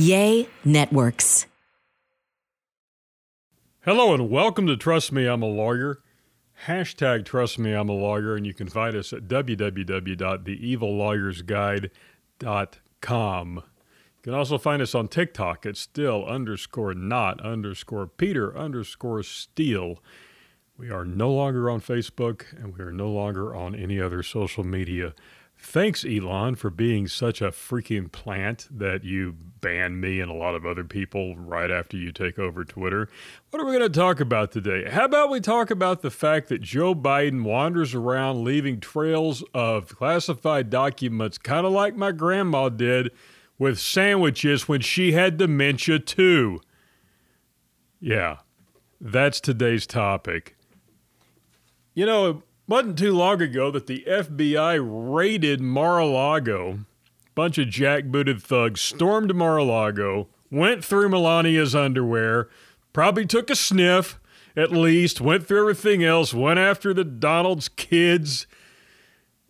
YEA Networks. Hello and welcome to Trust Me, I'm a Lawyer. Hashtag Trust Me, I'm a Lawyer, and you can find us at www.theevillawyersguide.com. You can also find us on TikTok at still underscore not underscore Peter underscore steele. We are no longer on Facebook and we are no longer on any other social media. Thanks, Elon, for being such a freaking plant that you ban me and a lot of other people right after you take over Twitter. What are we going to talk about today? How about we talk about the fact that Joe Biden wanders around leaving trails of classified documents, kind of like my grandma did with sandwiches when she had dementia, too? Yeah, that's today's topic. You know, wasn't too long ago that the FBI raided Mar-a-Lago. Bunch of jackbooted thugs stormed Mar-a-Lago, went through Melania's underwear, probably took a sniff at least, went through everything else, went after the Donald's kids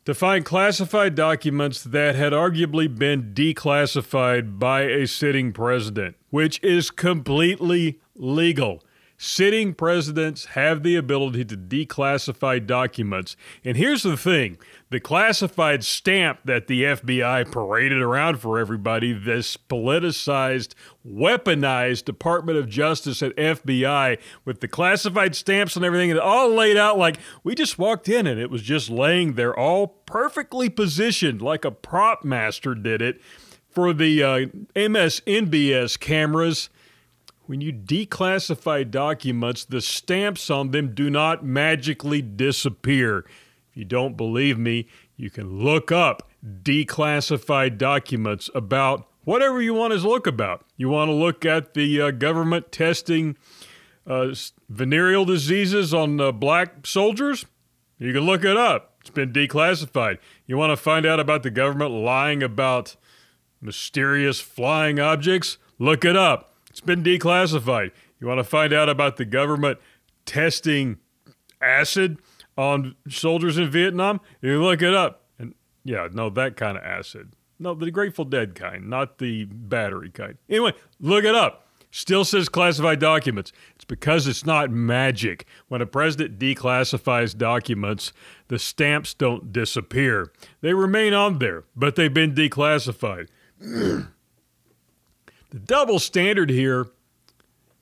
to find classified documents that had arguably been declassified by a sitting president, which is completely legal. Sitting presidents have the ability to declassify documents. And here's the thing the classified stamp that the FBI paraded around for everybody, this politicized, weaponized Department of Justice at FBI with the classified stamps and everything, and all laid out like we just walked in and it was just laying there, all perfectly positioned like a prop master did it for the uh, MSNBS cameras when you declassify documents, the stamps on them do not magically disappear. If you don't believe me, you can look up declassified documents about whatever you want to look about. You want to look at the uh, government testing uh, venereal diseases on uh, black soldiers? You can look it up. It's been declassified. You want to find out about the government lying about mysterious flying objects? Look it up. It's been declassified. You want to find out about the government testing acid on soldiers in Vietnam? You look it up. And yeah, no, that kind of acid. No, the Grateful Dead kind, not the battery kind. Anyway, look it up. Still says classified documents. It's because it's not magic. When a president declassifies documents, the stamps don't disappear. They remain on there, but they've been declassified. The double standard here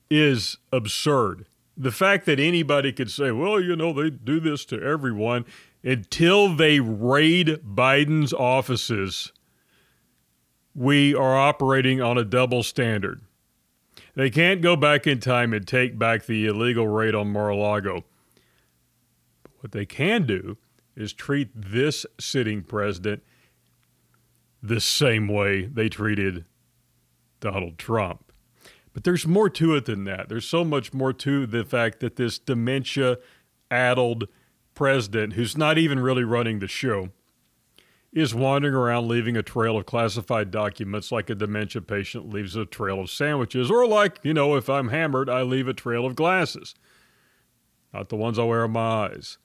is absurd. The fact that anybody could say, well, you know, they do this to everyone until they raid Biden's offices, we are operating on a double standard. They can't go back in time and take back the illegal raid on Mar a Lago. What they can do is treat this sitting president the same way they treated Donald Trump. But there's more to it than that. There's so much more to the fact that this dementia addled president, who's not even really running the show, is wandering around leaving a trail of classified documents like a dementia patient leaves a trail of sandwiches, or like, you know, if I'm hammered, I leave a trail of glasses. Not the ones I wear on my eyes.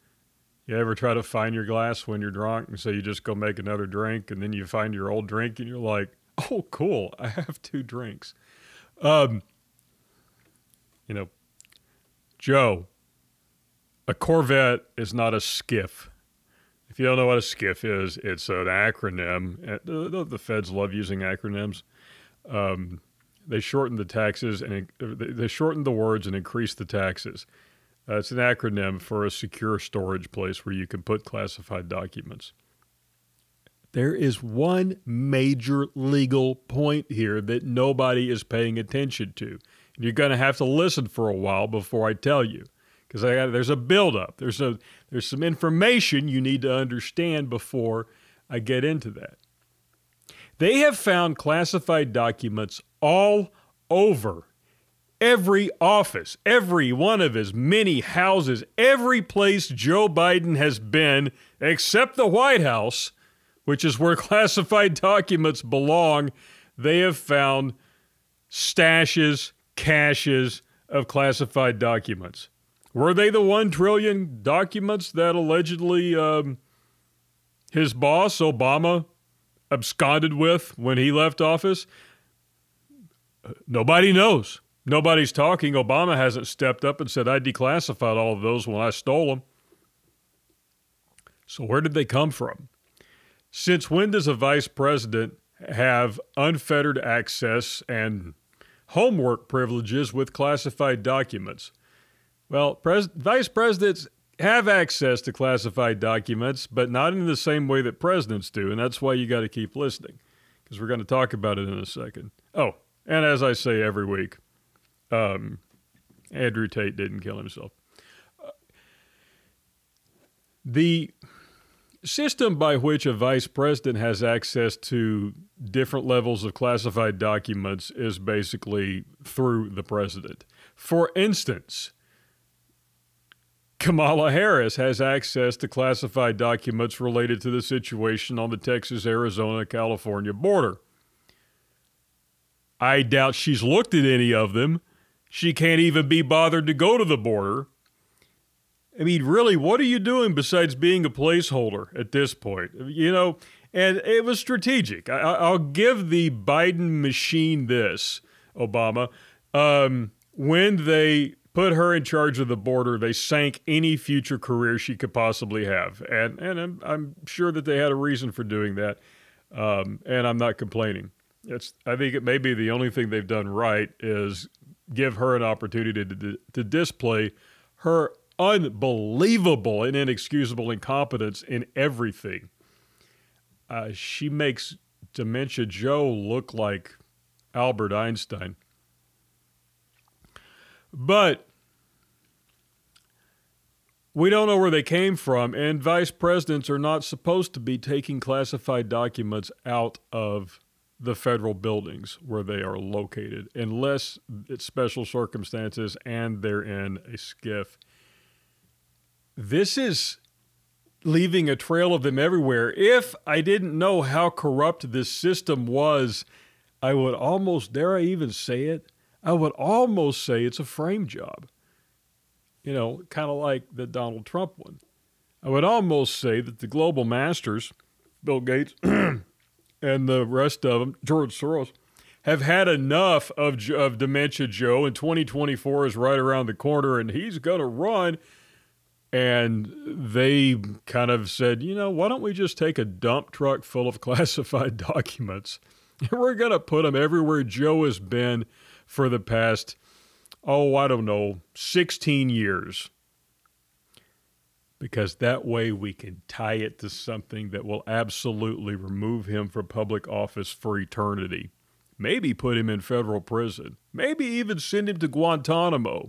You ever try to find your glass when you're drunk and so you just go make another drink and then you find your old drink and you're like, oh, cool, I have two drinks. Um, you know, Joe, a Corvette is not a SCIF. If you don't know what a SCIF is, it's an acronym. The, the feds love using acronyms. Um, they shorten the taxes and they shorten the words and increase the taxes. Uh, it's an acronym for a secure storage place where you can put classified documents. There is one major legal point here that nobody is paying attention to. You're going to have to listen for a while before I tell you because there's a buildup. There's a there's some information you need to understand before I get into that. They have found classified documents all over every office, every one of his many houses, every place Joe Biden has been except the White House which is where classified documents belong, they have found stashes, caches of classified documents. Were they the 1 trillion documents that allegedly um, his boss, Obama, absconded with when he left office? Nobody knows. Nobody's talking. Obama hasn't stepped up and said, I declassified all of those when I stole them. So, where did they come from? Since when does a vice president have unfettered access and homework privileges with classified documents? Well, pres- vice presidents have access to classified documents, but not in the same way that presidents do. And that's why you got to keep listening because we're going to talk about it in a second. Oh, and as I say every week, um, Andrew Tate didn't kill himself. Uh, the system by which a vice president has access to different levels of classified documents is basically through the president. For instance, Kamala Harris has access to classified documents related to the situation on the Texas Arizona California border. I doubt she's looked at any of them. She can't even be bothered to go to the border. I mean, really, what are you doing besides being a placeholder at this point? You know, and it was strategic. I, will give the Biden machine this, Obama. Um, when they put her in charge of the border, they sank any future career she could possibly have. And, and I'm, I'm sure that they had a reason for doing that. Um, and I'm not complaining. It's, I think it may be the only thing they've done right is give her an opportunity to, to display her unbelievable and inexcusable incompetence in everything. Uh, she makes Dementia Joe look like Albert Einstein. But we don't know where they came from, and vice presidents are not supposed to be taking classified documents out of the federal buildings where they are located, unless it's special circumstances and they're in a SCIF. This is leaving a trail of them everywhere. If I didn't know how corrupt this system was, I would almost, dare I even say it, I would almost say it's a frame job. You know, kind of like the Donald Trump one. I would almost say that the global masters, Bill Gates, and the rest of them, George Soros, have had enough of, of Dementia Joe, and 2024 is right around the corner, and he's going to run. And they kind of said, you know, why don't we just take a dump truck full of classified documents and we're going to put them everywhere Joe has been for the past, oh, I don't know, 16 years because that way we can tie it to something that will absolutely remove him from public office for eternity. Maybe put him in federal prison. Maybe even send him to Guantanamo.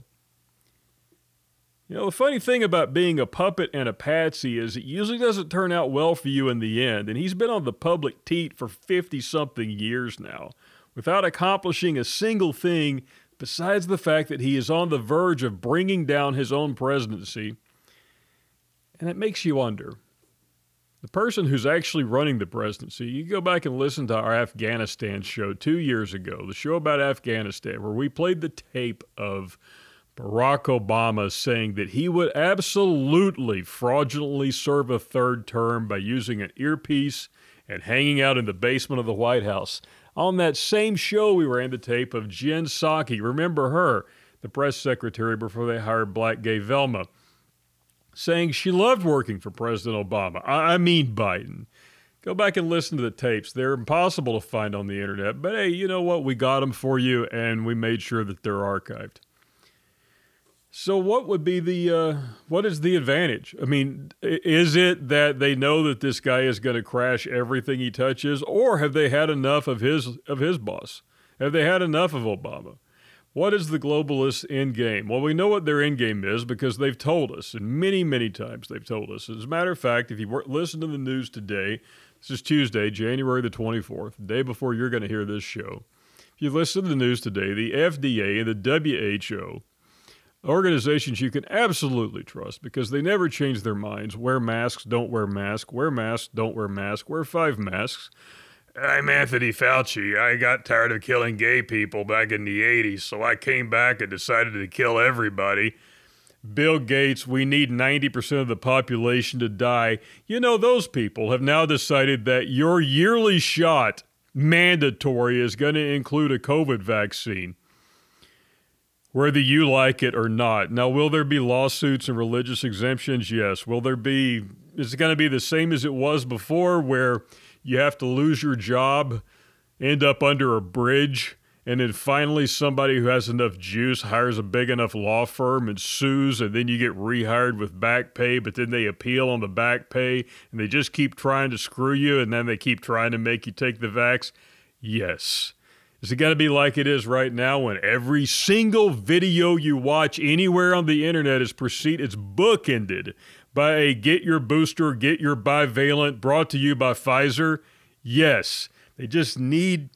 You know, the funny thing about being a puppet and a patsy is it usually doesn't turn out well for you in the end, and he's been on the public teat for 50 something years now without accomplishing a single thing besides the fact that he is on the verge of bringing down his own presidency. And it makes you wonder the person who's actually running the presidency, you go back and listen to our Afghanistan show two years ago, the show about Afghanistan, where we played the tape of Barack Obama saying that he would absolutely fraudulently serve a third term by using an earpiece and hanging out in the basement of the White House. On that same show, we ran the tape of Jen Psaki. Remember her, the press secretary before they hired Black Gay Velma saying she loved working for President Obama. I, mean Biden. Go back and listen to the tapes. They're impossible to find on the internet. But hey, you know what? We got them for you, and we made sure that they're archived. So, what would be the uh, what is the advantage? I mean, is it that they know that this guy is going to crash everything he touches, or have they had enough of his of his boss? Have they had enough of Obama? What is the globalist end game? Well, we know what their end game is because they've told us, and many, many times they've told us. As a matter of fact, if you listen to the news today, this is Tuesday, January the 24th, the day before you're going to hear this show. If you listen to the news today, the FDA and the WHO, organizations you can absolutely trust because they never change their minds. Wear masks, don't wear masks, wear masks, don't wear masks, wear five masks. I'm Anthony Fauci. I got tired of killing gay people back in the 80s, so I came back and decided to kill everybody. Bill Gates, we need 90% of the population to die. You know, those people have now decided that your yearly shot mandatory is going to include a COVID vaccine, whether you like it or not. Now, will there be lawsuits and religious exemptions? Yes. Will there be, is it going to be the same as it was before, where you have to lose your job, end up under a bridge? and then finally somebody who has enough juice hires a big enough law firm and sues and then you get rehired with back pay but then they appeal on the back pay and they just keep trying to screw you and then they keep trying to make you take the vax yes is it going to be like it is right now when every single video you watch anywhere on the internet is proceed it's bookended by a get your booster get your bivalent brought to you by Pfizer? Yes. They just need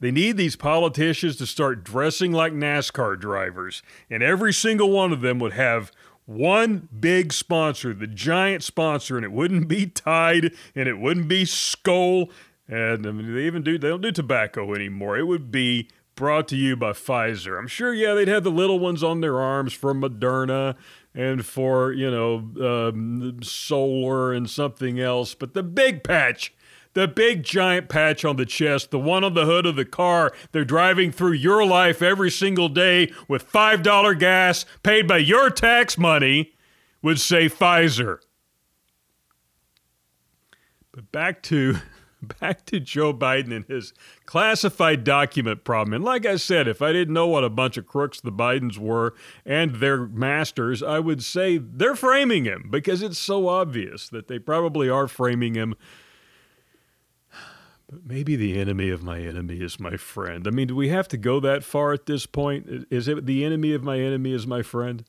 they need these politicians to start dressing like NASCAR drivers, and every single one of them would have one big sponsor, the giant sponsor, and it wouldn't be Tide and it wouldn't be Skoal, and I mean, they even do they don't do tobacco anymore. It would be brought to you by Pfizer. I'm sure, yeah, they'd have the little ones on their arms from Moderna and for you know um, solar and something else, but the big patch the big giant patch on the chest, the one on the hood of the car they're driving through your life every single day with $5 gas paid by your tax money, would say Pfizer. But back to back to Joe Biden and his classified document problem. And like I said, if I didn't know what a bunch of crooks the Bidens were and their masters, I would say they're framing him because it's so obvious that they probably are framing him but maybe the enemy of my enemy is my friend. I mean, do we have to go that far at this point? Is it the enemy of my enemy is my friend?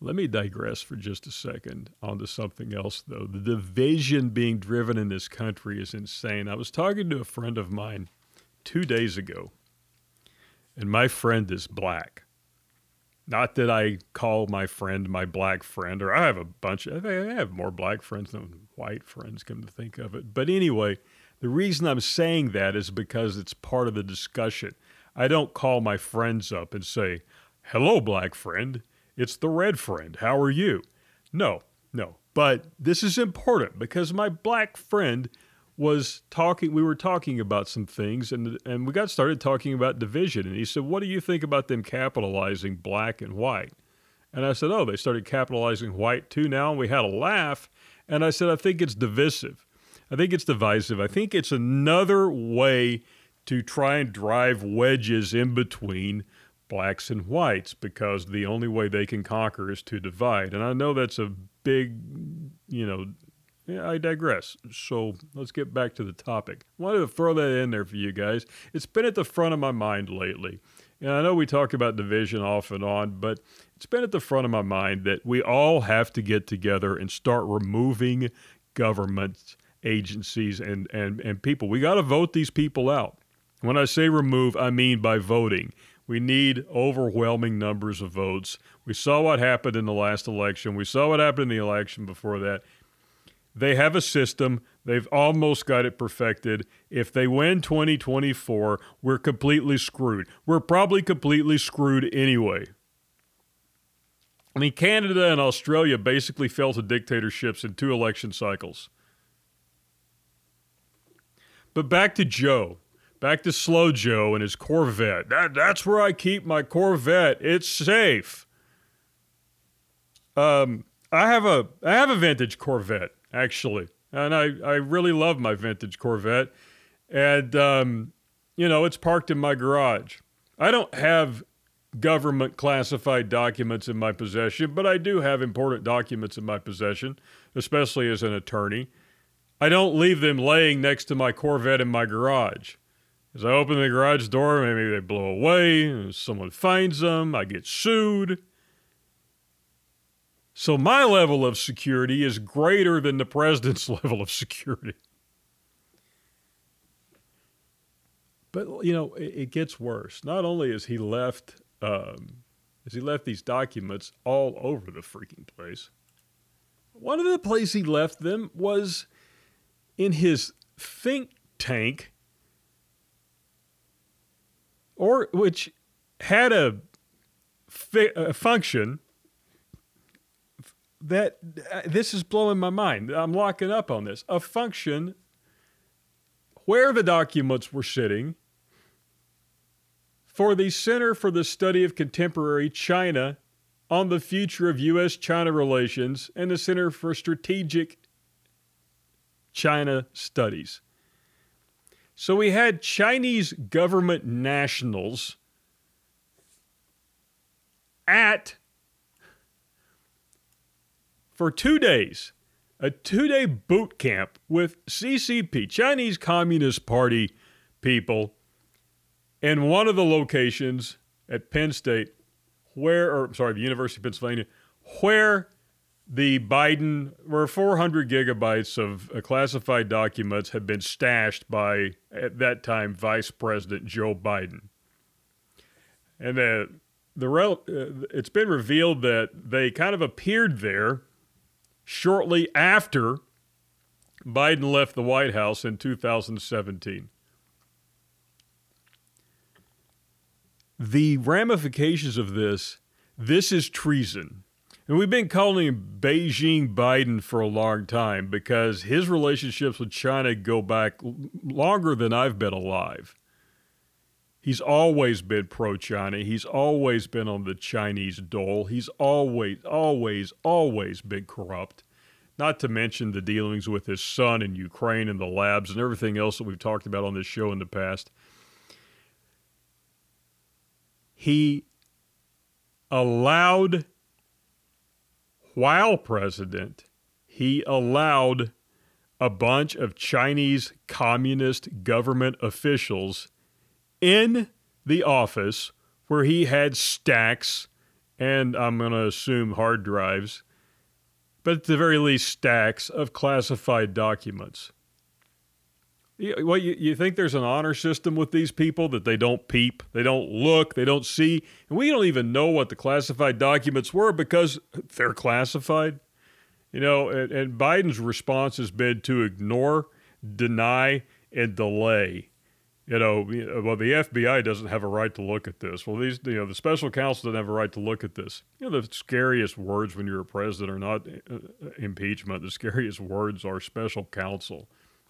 Let me digress for just a second onto something else, though. The division being driven in this country is insane. I was talking to a friend of mine two days ago, and my friend is black. Not that I call my friend my black friend, or I have a bunch. Of, I have more black friends than white friends, come to think of it. But anyway, the reason I'm saying that is because it's part of the discussion. I don't call my friends up and say, "Hello, black friend. It's the red friend. How are you?" No, no. But this is important because my black friend was talking we were talking about some things and and we got started talking about division and he said what do you think about them capitalizing black and white and i said oh they started capitalizing white too now and we had a laugh and i said i think it's divisive i think it's divisive i think it's another way to try and drive wedges in between blacks and whites because the only way they can conquer is to divide and i know that's a big you know I digress. So let's get back to the topic. I wanted to throw that in there for you guys. It's been at the front of my mind lately. And I know we talk about division off and on, but it's been at the front of my mind that we all have to get together and start removing government agencies and, and, and people. We got to vote these people out. When I say remove, I mean by voting. We need overwhelming numbers of votes. We saw what happened in the last election. We saw what happened in the election before that. They have a system. They've almost got it perfected. If they win 2024, we're completely screwed. We're probably completely screwed anyway. I mean, Canada and Australia basically fell to dictatorships in two election cycles. But back to Joe. Back to Slow Joe and his Corvette. That, that's where I keep my Corvette. It's safe. Um, I have a I have a vintage Corvette actually. And I, I really love my vintage Corvette. And, um, you know, it's parked in my garage. I don't have government classified documents in my possession, but I do have important documents in my possession, especially as an attorney. I don't leave them laying next to my Corvette in my garage. As I open the garage door, maybe they blow away, someone finds them, I get sued. So my level of security is greater than the president's level of security. But you know, it, it gets worse. Not only has he left, um, he left these documents all over the freaking place. One of the places he left them was in his think tank, or which had a, fi- a function that uh, this is blowing my mind. I'm locking up on this. A function where the documents were sitting for the Center for the Study of Contemporary China on the Future of U.S. China Relations and the Center for Strategic China Studies. So we had Chinese government nationals at for two days, a two day boot camp with CCP, Chinese Communist Party people, in one of the locations at Penn State, where, or sorry, the University of Pennsylvania, where the Biden, where 400 gigabytes of uh, classified documents had been stashed by, at that time, Vice President Joe Biden. And the, the uh, it's been revealed that they kind of appeared there shortly after Biden left the White House in 2017. The ramifications of this this is treason. And we've been calling him Beijing Biden for a long time because his relationships with China go back longer than I've been alive. He's always been pro China. He's always been on the Chinese dole. He's always, always, always been corrupt. Not to mention the dealings with his son in Ukraine and the labs and everything else that we've talked about on this show in the past. He allowed, while president, he allowed a bunch of Chinese communist government officials in the office where he had stacks and I'm going to assume hard drives, but at the very least, stacks of classified documents. Well, you, you think there's an honor system with these people that they don't peep, they don't look, they don't see, and we don't even know what the classified documents were because they're classified. You know, and, and Biden's response has been to ignore, deny, and delay you know, well, the FBI doesn't have a right to look at this. Well, these, you know, the special counsel doesn't have a right to look at this. You know, the scariest words when you're a president are not uh, impeachment. The scariest words are special counsel.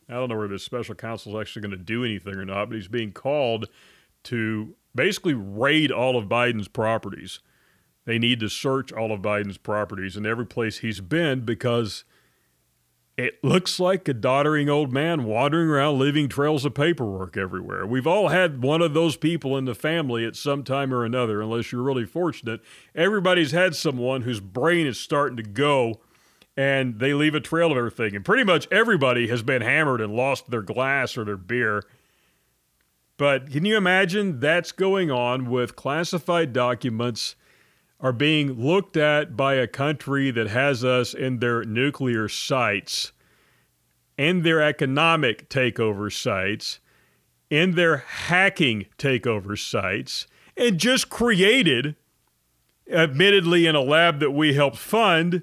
I don't know whether the special counsel is actually going to do anything or not, but he's being called to basically raid all of Biden's properties. They need to search all of Biden's properties in every place he's been because – it looks like a doddering old man wandering around leaving trails of paperwork everywhere. We've all had one of those people in the family at some time or another, unless you're really fortunate. Everybody's had someone whose brain is starting to go and they leave a trail of everything. And pretty much everybody has been hammered and lost their glass or their beer. But can you imagine that's going on with classified documents are being looked at by a country that has us in their nuclear sites, in their economic takeover sites, in their hacking takeover sites, and just created, admittedly in a lab that we helped fund,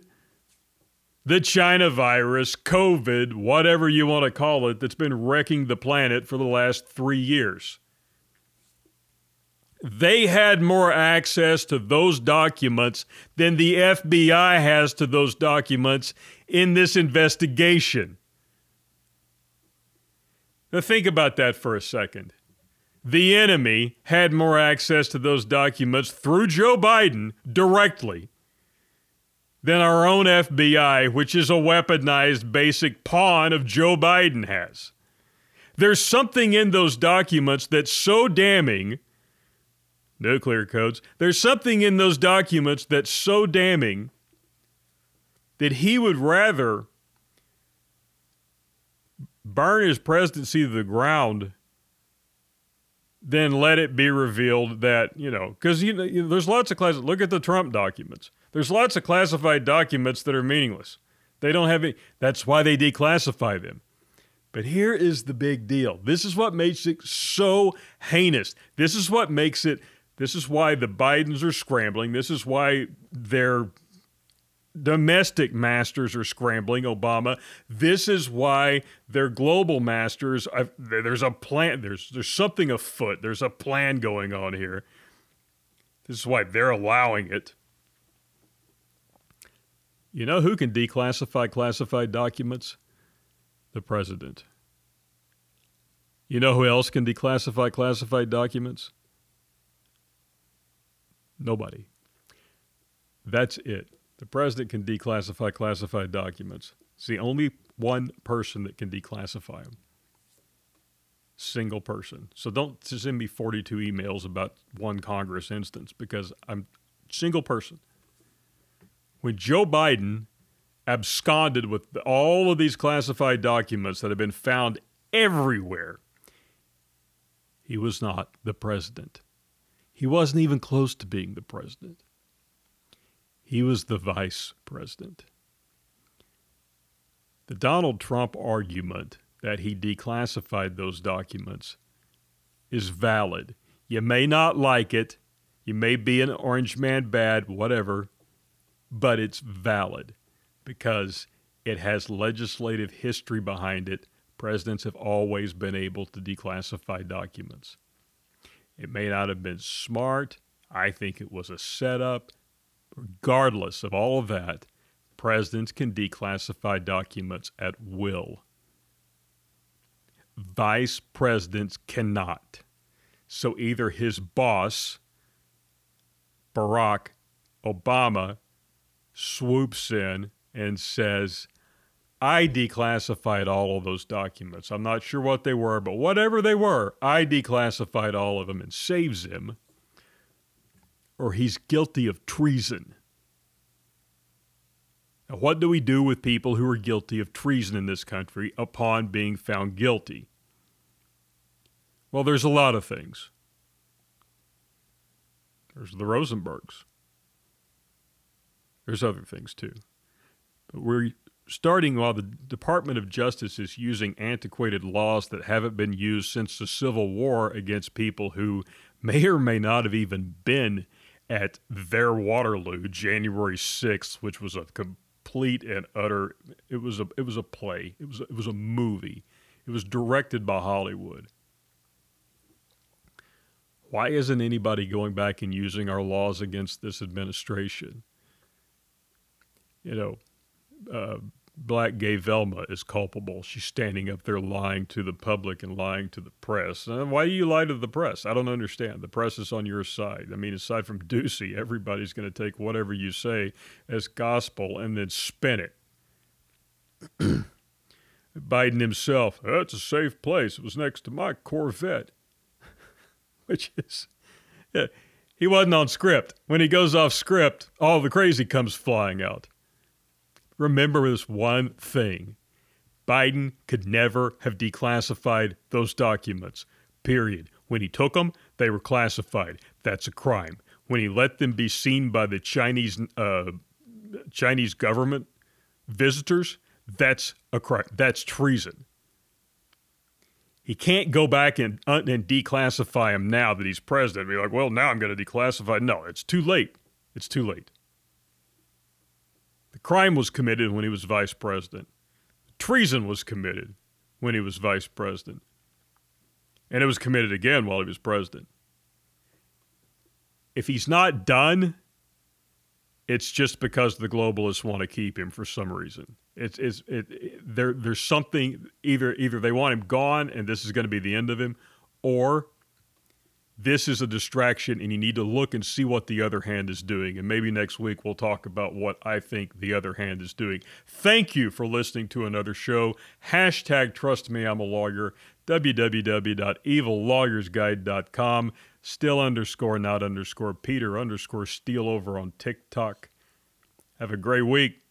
the China virus, COVID, whatever you want to call it, that's been wrecking the planet for the last three years they had more access to those documents than the FBI has to those documents in this investigation. Now, think about that for a second. The enemy had more access to those documents through Joe Biden directly than our own FBI, which is a weaponized basic pawn of Joe Biden, has. There's something in those documents that's so damning nuclear codes. There's something in those documents that's so damning that he would rather burn his presidency to the ground than let it be revealed that, you know, because you know, there's lots of class. Look at the Trump documents. There's lots of classified documents that are meaningless. They don't have any. That's why they declassify them. But here is the big deal. This is what makes it so heinous. This is what makes it this is why the Bidens are scrambling. This is why their domestic masters are scrambling, Obama. This is why their global masters, uh, there's a plan, there's, there's something afoot. There's a plan going on here. This is why they're allowing it. You know who can declassify classified documents? The president. You know who else can declassify classified documents? Nobody. That's it. The president can declassify classified documents. It's the only one person that can declassify them. Single person. So don't send me 42 emails about one Congress instance because I'm single person. When Joe Biden absconded with all of these classified documents that have been found everywhere, he was not the president. He wasn't even close to being the president. He was the vice president. The Donald Trump argument that he declassified those documents is valid. You may not like it, you may be an orange man bad, whatever, but it's valid because it has legislative history behind it. Presidents have always been able to declassify documents. It may not have been smart. I think it was a setup. Regardless of all of that, presidents can declassify documents at will. Vice presidents cannot. So either his boss, Barack Obama, swoops in and says, I declassified all of those documents. I'm not sure what they were, but whatever they were, I declassified all of them and saves him. Or he's guilty of treason. Now, what do we do with people who are guilty of treason in this country upon being found guilty? Well, there's a lot of things. There's the Rosenbergs. There's other things too. But we're starting while the Department of Justice is using antiquated laws that haven't been used since the Civil War against people who may or may not have even been at their Waterloo, January 6th, which was a complete and utter it was a it was a play. It was it was a movie. It was directed by Hollywood. Why isn't anybody going back and using our laws against this administration? You know, uh, black gay Velma is culpable. She's standing up there lying to the public and lying to the press. And why do you lie to the press? I don't understand. The press is on your side. I mean, aside from Doocy, everybody's going to take whatever you say as gospel and then spin it. Biden himself, that's a safe place. It was next to my Corvette, which is, yeah, he wasn't on script. When he goes off script, all the crazy comes flying out remember this one thing Biden could never have declassified those documents, period. When he took them, they were classified. That's a crime. When he let them be seen by the Chinese uh, Chinese government visitors, that's a crime. That's treason. He can't go back and, uh, and declassify him now that he's president. Be like, well, now I'm going to declassify. No, it's too late. It's too late. The crime was committed when he was vice president. Treason was committed when he was vice president. And it was committed again while he was president. If he's not done, it's just because the globalists want to keep him for some reason. It's, it's it, it, there there's something either either they want him gone and this is going to be the end of him or this is a distraction and you need to look and see what the other hand is doing. And maybe next week we'll talk about what I think the other hand is doing. Thank you for listening to another show. Hashtag trust me, I'm a lawyer. www.evillawyersguide.com. Still underscore not underscore Peter underscore Steele over on TikTok. Have a great week.